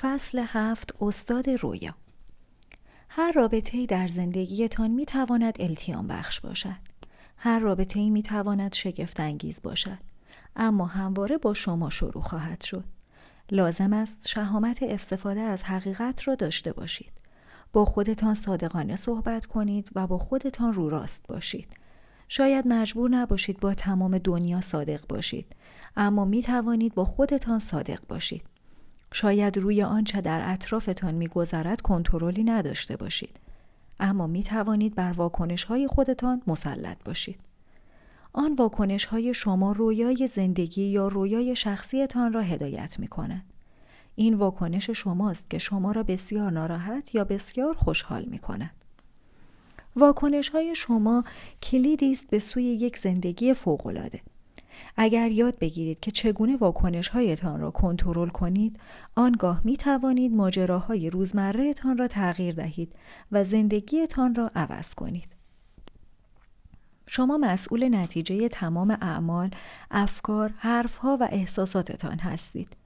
فصل هفت استاد رویا هر رابطه در زندگیتان می تواند التیام بخش باشد. هر رابطه می تواند شگفت انگیز باشد. اما همواره با شما شروع خواهد شد. لازم است شهامت استفاده از حقیقت را داشته باشید. با خودتان صادقانه صحبت کنید و با خودتان رو راست باشید. شاید مجبور نباشید با تمام دنیا صادق باشید اما می توانید با خودتان صادق باشید. شاید روی آنچه در اطرافتان میگذرد کنترلی نداشته باشید اما می توانید بر واکنش های خودتان مسلط باشید آن واکنش های شما رویای زندگی یا رویای شخصیتان را هدایت می کنند. این واکنش شماست که شما را بسیار ناراحت یا بسیار خوشحال می کند. واکنش های شما کلیدی است به سوی یک زندگی فوقالعاده. اگر یاد بگیرید که چگونه واکنش هایتان را کنترل کنید آنگاه می توانید ماجراهای روزمرهتان را تغییر دهید و زندگیتان را عوض کنید شما مسئول نتیجه تمام اعمال، افکار، حرفها و احساساتتان هستید.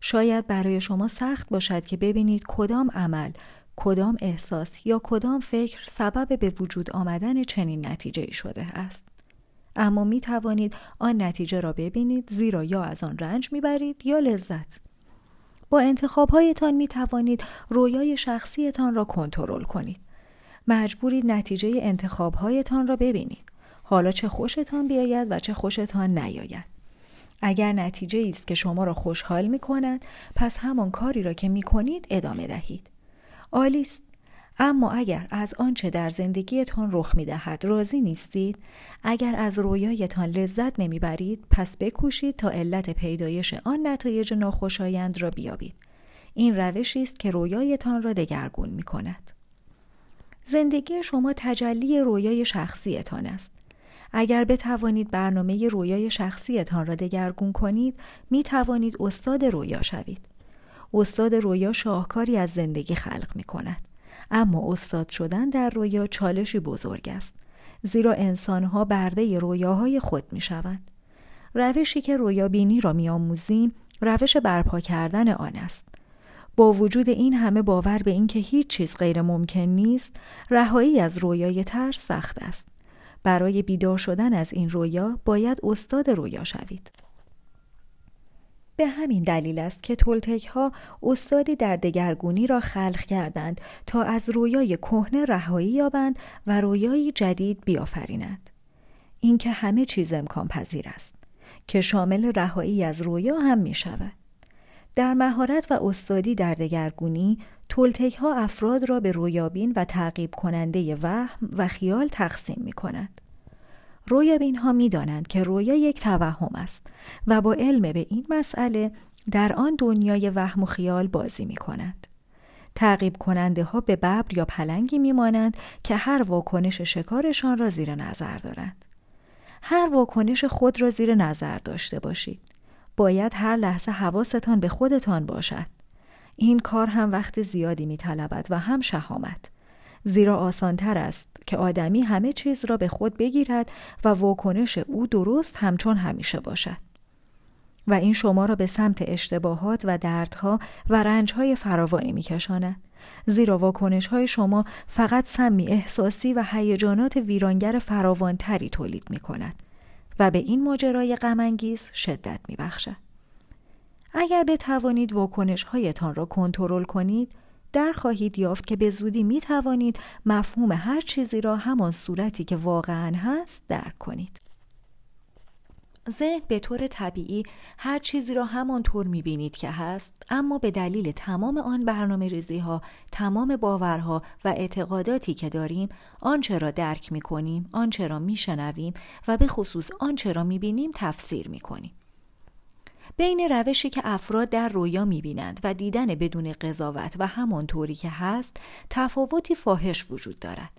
شاید برای شما سخت باشد که ببینید کدام عمل، کدام احساس یا کدام فکر سبب به وجود آمدن چنین نتیجه شده است. اما می توانید آن نتیجه را ببینید زیرا یا از آن رنج می‌برید یا لذت. با انتخابهایتان می توانید رویای شخصیتان را کنترل کنید. مجبورید نتیجه انتخابهایتان را ببینید. حالا چه خوشتان بیاید و چه خوشتان نیاید. اگر نتیجه است که شما را خوشحال می کند پس همان کاری را که می کنید ادامه دهید. آلیست اما اگر از آنچه در زندگیتان رخ می دهد راضی نیستید اگر از رویایتان لذت نمی‌برید پس بکوشید تا علت پیدایش آن نتایج ناخوشایند را بیابید. این روشی است که رویایتان را دگرگون می کند زندگی شما تجلی رویای شخصیتان است. اگر بتوانید برنامه رویای شخصیتان را دگرگون کنید می توانید استاد رویا شوید. استاد رویا شاهکاری از زندگی خلق می کند اما استاد شدن در رویا چالشی بزرگ است زیرا انسانها برده رویاهای خود می شوند. روشی که رویابینی را می آموزیم روش برپا کردن آن است. با وجود این همه باور به اینکه هیچ چیز غیر ممکن نیست، رهایی از رویای ترس سخت است. برای بیدار شدن از این رویا باید استاد رویا شوید. به همین دلیل است که تولتک ها استادی در دگرگونی را خلق کردند تا از رویای کهنه رهایی یابند و رویایی جدید بیافرینند. اینکه همه چیز امکان پذیر است که شامل رهایی از رویا هم می شود. در مهارت و استادی در دگرگونی تولتک ها افراد را به رویابین و تعقیب کننده وهم و خیال تقسیم می کنند. رویابین ها می دانند که رویا یک توهم است و با علم به این مسئله در آن دنیای وهم و خیال بازی می کنند. تعقیب کننده ها به ببر یا پلنگی می مانند که هر واکنش شکارشان را زیر نظر دارند. هر واکنش خود را زیر نظر داشته باشید. باید هر لحظه حواستان به خودتان باشد. این کار هم وقت زیادی می طلبد و هم شهامت. زیرا آسانتر است که آدمی همه چیز را به خود بگیرد و واکنش او درست همچون همیشه باشد. و این شما را به سمت اشتباهات و دردها و رنجهای فراوانی میکشاند. زیرا واکنش های شما فقط سمی احساسی و هیجانات ویرانگر فراوانتری تولید می کند و به این ماجرای غمانگیز شدت می بخشد. اگر بتوانید واکنش هایتان را کنترل کنید در خواهید یافت که به زودی می توانید مفهوم هر چیزی را همان صورتی که واقعا هست درک کنید. ذهن به طور طبیعی هر چیزی را همان طور می بینید که هست اما به دلیل تمام آن برنامه ریزی ها، تمام باورها و اعتقاداتی که داریم آنچه را درک می کنیم، آنچه را می شنویم و به خصوص آنچه را می بینیم تفسیر می کنیم. بین روشی که افراد در رویا می‌بینند و دیدن بدون قضاوت و همانطوری که هست تفاوتی فاحش وجود دارد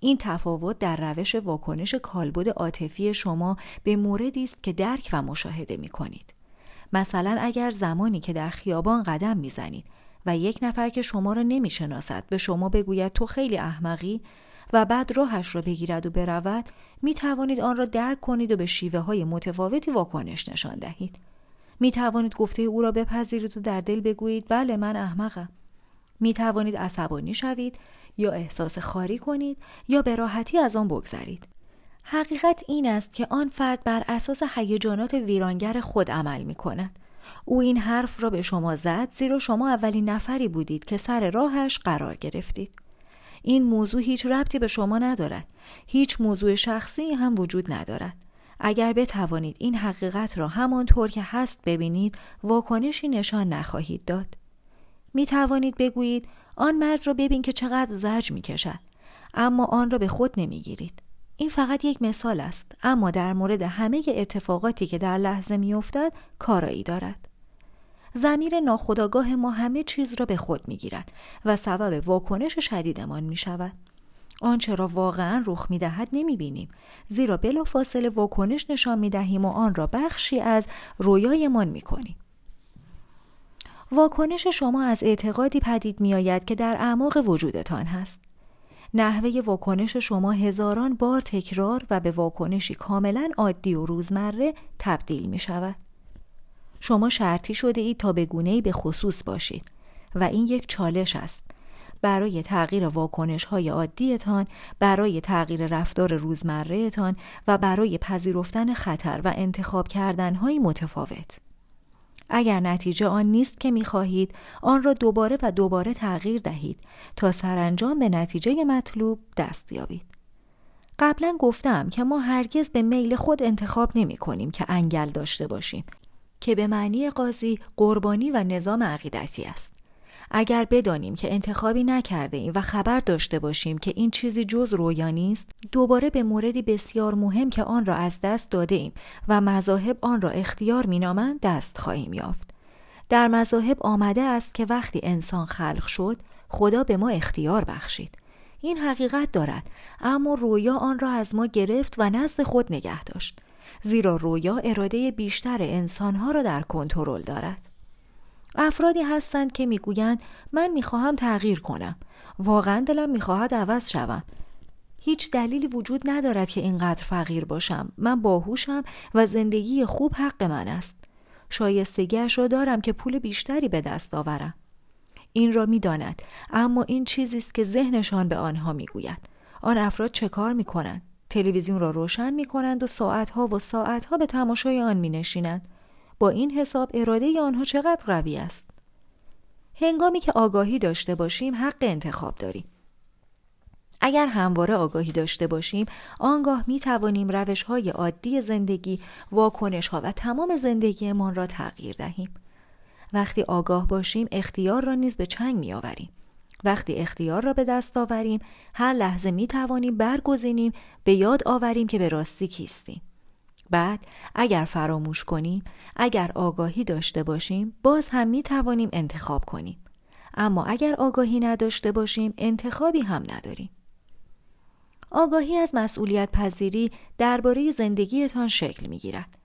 این تفاوت در روش واکنش کالبد عاطفی شما به موردی است که درک و مشاهده می کنید. مثلا اگر زمانی که در خیابان قدم می‌زنید و یک نفر که شما را نمی‌شناسد به شما بگوید تو خیلی احمقی و بعد راهش را بگیرد و برود می توانید آن را درک کنید و به شیوه های متفاوتی واکنش نشان دهید. می توانید گفته او را بپذیرید و در دل بگویید بله من احمقم. می توانید عصبانی شوید یا احساس خاری کنید یا به راحتی از آن بگذرید. حقیقت این است که آن فرد بر اساس هیجانات ویرانگر خود عمل می کند. او این حرف را به شما زد زیرا شما اولین نفری بودید که سر راهش قرار گرفتید. این موضوع هیچ ربطی به شما ندارد. هیچ موضوع شخصی هم وجود ندارد. اگر بتوانید این حقیقت را همانطور که هست ببینید واکنشی نشان نخواهید داد. می توانید بگویید آن مرد را ببین که چقدر زرج می کشد. اما آن را به خود نمی گیرید. این فقط یک مثال است اما در مورد همه اتفاقاتی که در لحظه می افتد کارایی دارد. زمیر ناخداگاه ما همه چیز را به خود می گیرد و سبب واکنش شدیدمان می شود. آنچه را واقعا رخ می دهد نمی بینیم زیرا بلا فاصله واکنش نشان می دهیم و آن را بخشی از رویایمان می کنیم. واکنش شما از اعتقادی پدید می آید که در اعماق وجودتان هست. نحوه واکنش شما هزاران بار تکرار و به واکنشی کاملا عادی و روزمره تبدیل می شود. شما شرطی شده اید تا به گونه به خصوص باشید و این یک چالش است. برای تغییر واکنش های عادیتان، برای تغییر رفتار روزمرهتان و برای پذیرفتن خطر و انتخاب کردن های متفاوت. اگر نتیجه آن نیست که می خواهید آن را دوباره و دوباره تغییر دهید تا سرانجام به نتیجه مطلوب دست یابید. قبلا گفتم که ما هرگز به میل خود انتخاب نمی کنیم که انگل داشته باشیم که به معنی قاضی قربانی و نظام عقیدتی است. اگر بدانیم که انتخابی نکرده ایم و خبر داشته باشیم که این چیزی جز رویا نیست دوباره به موردی بسیار مهم که آن را از دست داده ایم و مذاهب آن را اختیار مینامند دست خواهیم یافت. در مذاهب آمده است که وقتی انسان خلق شد خدا به ما اختیار بخشید. این حقیقت دارد اما رویا آن را از ما گرفت و نزد خود نگه داشت. زیرا رویا اراده بیشتر انسانها را در کنترل دارد. افرادی هستند که می‌گویند من می‌خواهم تغییر کنم. واقعا دلم می‌خواهد عوض شوم. هیچ دلیلی وجود ندارد که اینقدر فقیر باشم. من باهوشم و زندگی خوب حق من است. شایستگیش را دارم که پول بیشتری به دست آورم. این را می‌داند. اما این چیزی است که ذهنشان به آنها می‌گوید. آن افراد چه کار می‌کنند؟ تلویزیون را روشن می‌کنند و ساعتها و ساعتها به تماشای آن مینشینند. با این حساب اراده آنها چقدر قوی است؟ هنگامی که آگاهی داشته باشیم حق انتخاب داریم. اگر همواره آگاهی داشته باشیم آنگاه می توانیم روش های عادی زندگی واکنش ها و تمام زندگیمان را تغییر دهیم. وقتی آگاه باشیم اختیار را نیز به چنگ می آوریم. وقتی اختیار را به دست آوریم هر لحظه می توانیم برگزینیم به یاد آوریم که به راستی کیستیم. بعد اگر فراموش کنیم اگر آگاهی داشته باشیم باز هم می توانیم انتخاب کنیم اما اگر آگاهی نداشته باشیم انتخابی هم نداریم آگاهی از مسئولیت پذیری درباره زندگیتان شکل می گیرد.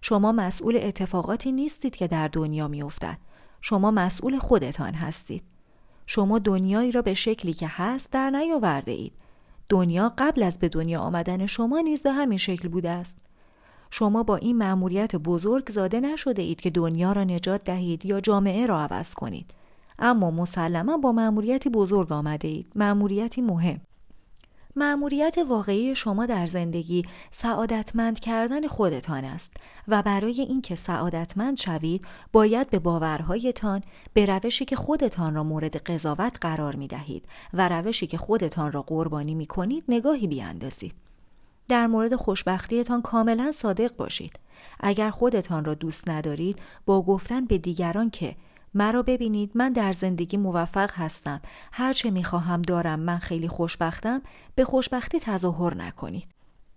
شما مسئول اتفاقاتی نیستید که در دنیا می افتد. شما مسئول خودتان هستید. شما دنیایی را به شکلی که هست در نیاورده اید. دنیا قبل از به دنیا آمدن شما نیز به همین شکل بوده است. شما با این مأموریت بزرگ زاده نشده اید که دنیا را نجات دهید یا جامعه را عوض کنید. اما مسلما با مأموریتی بزرگ آمده اید. مأموریتی مهم. مأموریت واقعی شما در زندگی سعادتمند کردن خودتان است و برای اینکه سعادتمند شوید باید به باورهایتان به روشی که خودتان را مورد قضاوت قرار می دهید و روشی که خودتان را قربانی می کنید نگاهی بیاندازید. در مورد خوشبختیتان کاملا صادق باشید. اگر خودتان را دوست ندارید با گفتن به دیگران که مرا ببینید من در زندگی موفق هستم هرچه می‌خواهم دارم من خیلی خوشبختم به خوشبختی تظاهر نکنید.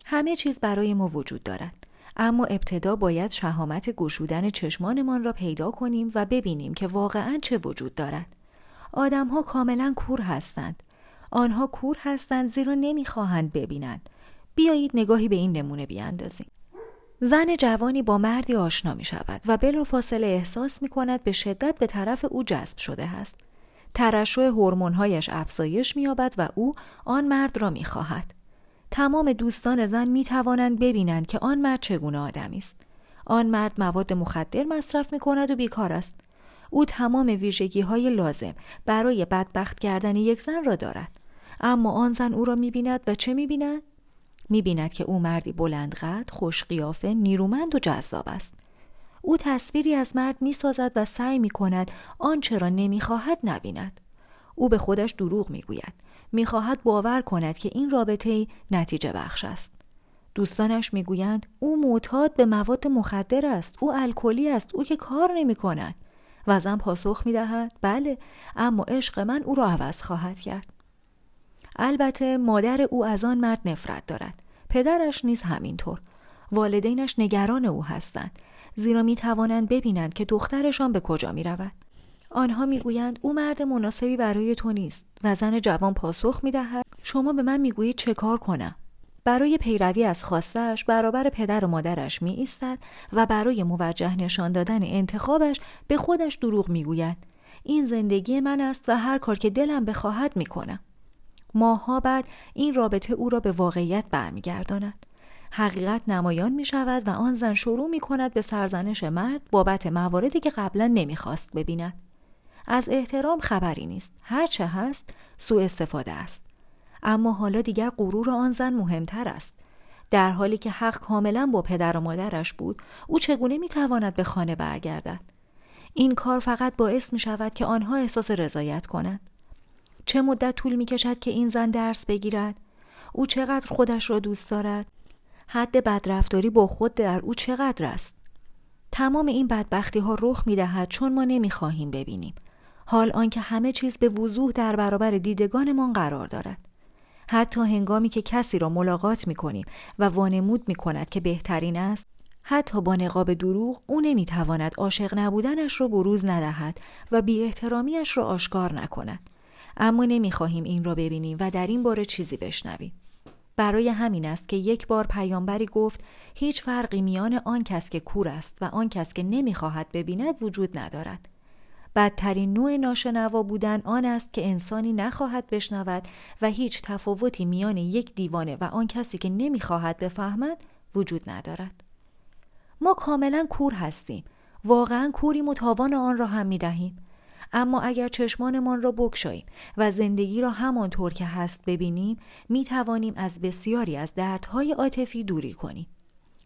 همه چیز برای ما وجود دارد. اما ابتدا باید شهامت گشودن چشمانمان را پیدا کنیم و ببینیم که واقعا چه وجود دارد. آدمها کاملا کور هستند. آنها کور هستند زیرا نمی‌خواهند ببینند. بیایید نگاهی به این نمونه بیاندازیم. زن جوانی با مردی آشنا می شود و بلافاصله احساس می کند به شدت به طرف او جذب شده است. ترشح هورمون‌هایش افزایش می‌یابد و او آن مرد را می‌خواهد. تمام دوستان زن می توانند ببینند که آن مرد چگونه آدمی است. آن مرد مواد مخدر مصرف می کند و بیکار است او تمام ویژگی های لازم برای بدبخت کردن یک زن را دارد اما آن زن او را می بیند و چه می بیند؟ می بیند که او مردی بلندقد، خوش قیافه، نیرومند و جذاب است. او تصویری از مرد می سازد و سعی می کند آنچه را نمی خواهد نبیند. او به خودش دروغ می گوید. می خواهد باور کند که این رابطه نتیجه بخش است. دوستانش می‌گویند او معتاد به مواد مخدر است او الکلی است او که کار نمی کند و زن پاسخ می دهد بله اما عشق من او را عوض خواهد کرد البته مادر او از آن مرد نفرت دارد پدرش نیز همینطور والدینش نگران او هستند زیرا می توانند ببینند که دخترشان به کجا می رود. آنها می‌گویند او مرد مناسبی برای تو نیست و زن جوان پاسخ می دهد شما به من می‌گویید چه کار کنم برای پیروی از خواستش برابر پدر و مادرش می ایستد و برای موجه نشان دادن انتخابش به خودش دروغ می گوید. این زندگی من است و هر کار که دلم بخواهد می کنم. ماهها بعد این رابطه او را به واقعیت برمیگرداند. حقیقت نمایان می شود و آن زن شروع می کند به سرزنش مرد بابت مواردی که قبلا نمی‌خواست ببیند. از احترام خبری نیست. هرچه هست سوء استفاده است. اما حالا دیگر غرور آن زن مهمتر است در حالی که حق کاملا با پدر و مادرش بود او چگونه می‌تواند به خانه برگردد این کار فقط باعث می شود که آنها احساس رضایت کنند چه مدت طول می کشد که این زن درس بگیرد؟ او چقدر خودش را دوست دارد؟ حد بدرفتاری با خود در او چقدر است؟ تمام این بدبختی ها رخ می دهد چون ما نمی خواهیم ببینیم. حال آنکه همه چیز به وضوح در برابر دیدگانمان قرار دارد. حتی هنگامی که کسی را ملاقات می کنیم و وانمود می کند که بهترین است حتی با نقاب دروغ او نمی تواند عاشق نبودنش را بروز ندهد و بی احترامیش را آشکار نکند. اما نمی خواهیم این را ببینیم و در این باره چیزی بشنویم برای همین است که یک بار پیامبری گفت هیچ فرقی میان آن کس که کور است و آن کس که نمی‌خواهد ببیند وجود ندارد بدترین نوع ناشنوا بودن آن است که انسانی نخواهد بشنود و هیچ تفاوتی میان یک دیوانه و آن کسی که نمی‌خواهد بفهمد وجود ندارد. ما کاملا کور هستیم. واقعا کوری متاوان آن را هم می دهیم. اما اگر چشمانمان را بکشاییم و زندگی را همانطور که هست ببینیم می توانیم از بسیاری از دردهای عاطفی دوری کنیم.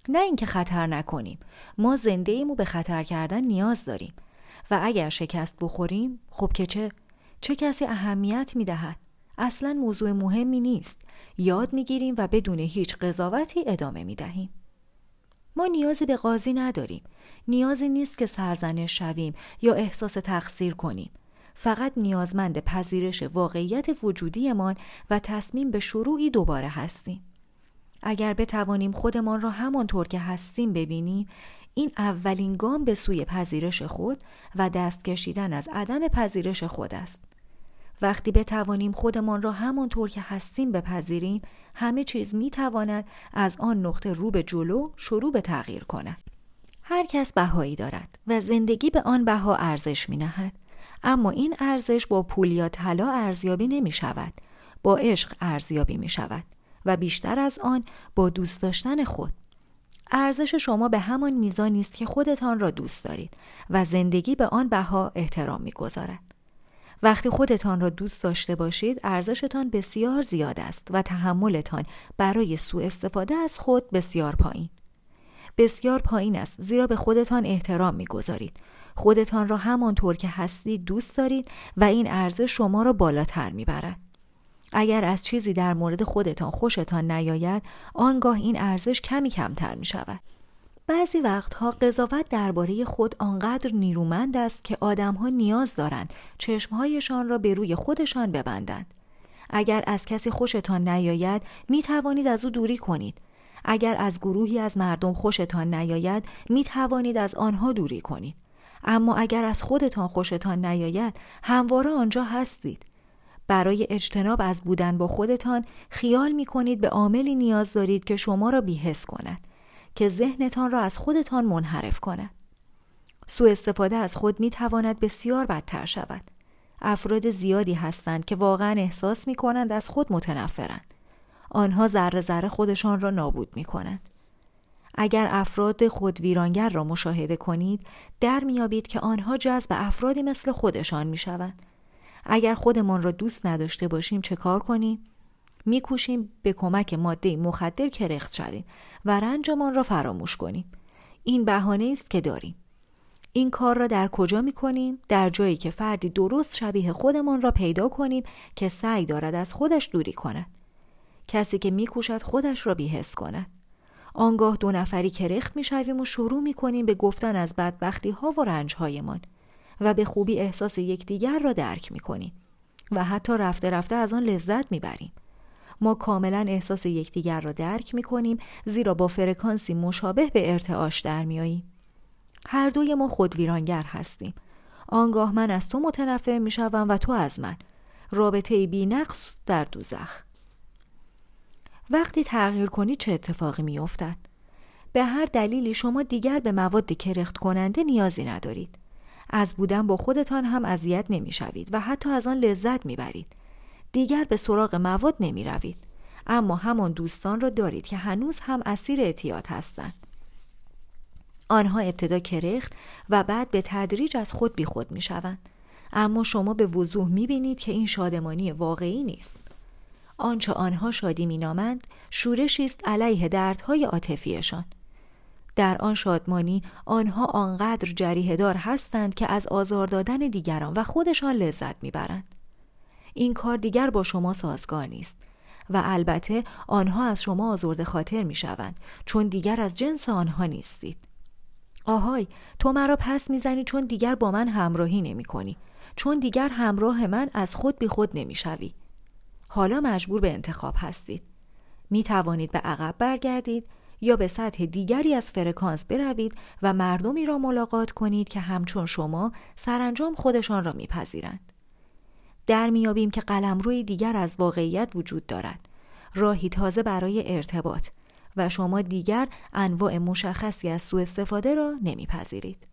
نه اینکه خطر نکنیم. ما زنده ایمو به خطر کردن نیاز داریم. و اگر شکست بخوریم خب که چه چه کسی اهمیت می دهد اصلا موضوع مهمی نیست یاد می گیریم و بدون هیچ قضاوتی ادامه می دهیم ما نیازی به قاضی نداریم. نیازی نیست که سرزنش شویم یا احساس تقصیر کنیم. فقط نیازمند پذیرش واقعیت وجودیمان و تصمیم به شروعی دوباره هستیم. اگر بتوانیم خودمان را همانطور که هستیم ببینیم این اولین گام به سوی پذیرش خود و دست کشیدن از عدم پذیرش خود است. وقتی بتوانیم خودمان را همانطور که هستیم بپذیریم همه چیز می تواند از آن نقطه رو به جلو شروع به تغییر کند. هر کس بهایی دارد و زندگی به آن بها ارزش می نهد. اما این ارزش با پول یا طلا ارزیابی نمی شود. با عشق ارزیابی می شود و بیشتر از آن با دوست داشتن خود. ارزش شما به همان میزانی است که خودتان را دوست دارید و زندگی به آن بها احترام می‌گذارد وقتی خودتان را دوست داشته باشید ارزشتان بسیار زیاد است و تحملتان برای سوء استفاده از خود بسیار پایین. بسیار پایین است زیرا به خودتان احترام می‌گذارید. خودتان را همانطور که هستید دوست دارید و این ارزش شما را بالاتر می‌برد. اگر از چیزی در مورد خودتان خوشتان نیاید آنگاه این ارزش کمی کمتر می شود. بعضی وقتها قضاوت درباره خود آنقدر نیرومند است که آدمها نیاز دارند چشمهایشان را به روی خودشان ببندند. اگر از کسی خوشتان نیاید می توانید از او دوری کنید. اگر از گروهی از مردم خوشتان نیاید می توانید از آنها دوری کنید. اما اگر از خودتان خوشتان نیاید همواره آنجا هستید. برای اجتناب از بودن با خودتان خیال می کنید به عاملی نیاز دارید که شما را بیحس کند که ذهنتان را از خودتان منحرف کند. سوء استفاده از خود می تواند بسیار بدتر شود. افراد زیادی هستند که واقعا احساس می کنند از خود متنفرند. آنها ذره ذره خودشان را نابود می کنند. اگر افراد خود ویرانگر را مشاهده کنید در میابید که آنها جذب افرادی مثل خودشان می‌شوند اگر خودمان را دوست نداشته باشیم چه کار کنیم میکوشیم به کمک ماده مخدر کرخت شویم و رنجمان را فراموش کنیم این بهانه است که داریم این کار را در کجا می کنیم؟ در جایی که فردی درست شبیه خودمان را پیدا کنیم که سعی دارد از خودش دوری کند. کسی که میکوشد خودش را بیهس کند. آنگاه دو نفری کرخت می شویم و شروع می کنیم به گفتن از بدبختی ها و رنج هایمان و به خوبی احساس یکدیگر را درک می کنیم و حتی رفته رفته از آن لذت می بریم. ما کاملا احساس یکدیگر را درک می کنیم زیرا با فرکانسی مشابه به ارتعاش در میاییم. هر دوی ما خودویرانگر هستیم. آنگاه من از تو متنفر می شوم و تو از من. رابطه بی نقص در دوزخ. وقتی تغییر کنی چه اتفاقی می افتد؟ به هر دلیلی شما دیگر به مواد کرخت کننده نیازی ندارید. از بودن با خودتان هم اذیت نمی شوید و حتی از آن لذت می برید. دیگر به سراغ مواد نمی روید. اما همان دوستان را دارید که هنوز هم اسیر اعتیاد هستند. آنها ابتدا کرخت و بعد به تدریج از خود بی خود می شوند. اما شما به وضوح می بینید که این شادمانی واقعی نیست. آنچه آنها شادی مینامند شورشی است علیه دردهای عاطفیشان در آن شادمانی آنها آنقدر جریه دار هستند که از آزار دادن دیگران و خودشان لذت می‌برند این کار دیگر با شما سازگار نیست و البته آنها از شما آزرده خاطر می شوند چون دیگر از جنس آنها نیستید آهای تو مرا پس می‌زنی چون دیگر با من همراهی نمی کنی چون دیگر همراه من از خود بی خود نمی شوی. حالا مجبور به انتخاب هستید. می توانید به عقب برگردید یا به سطح دیگری از فرکانس بروید و مردمی را ملاقات کنید که همچون شما سرانجام خودشان را میپذیرند. در میابیم که قلمروی دیگر از واقعیت وجود دارد. راهی تازه برای ارتباط و شما دیگر انواع مشخصی از سوء استفاده را نمیپذیرید.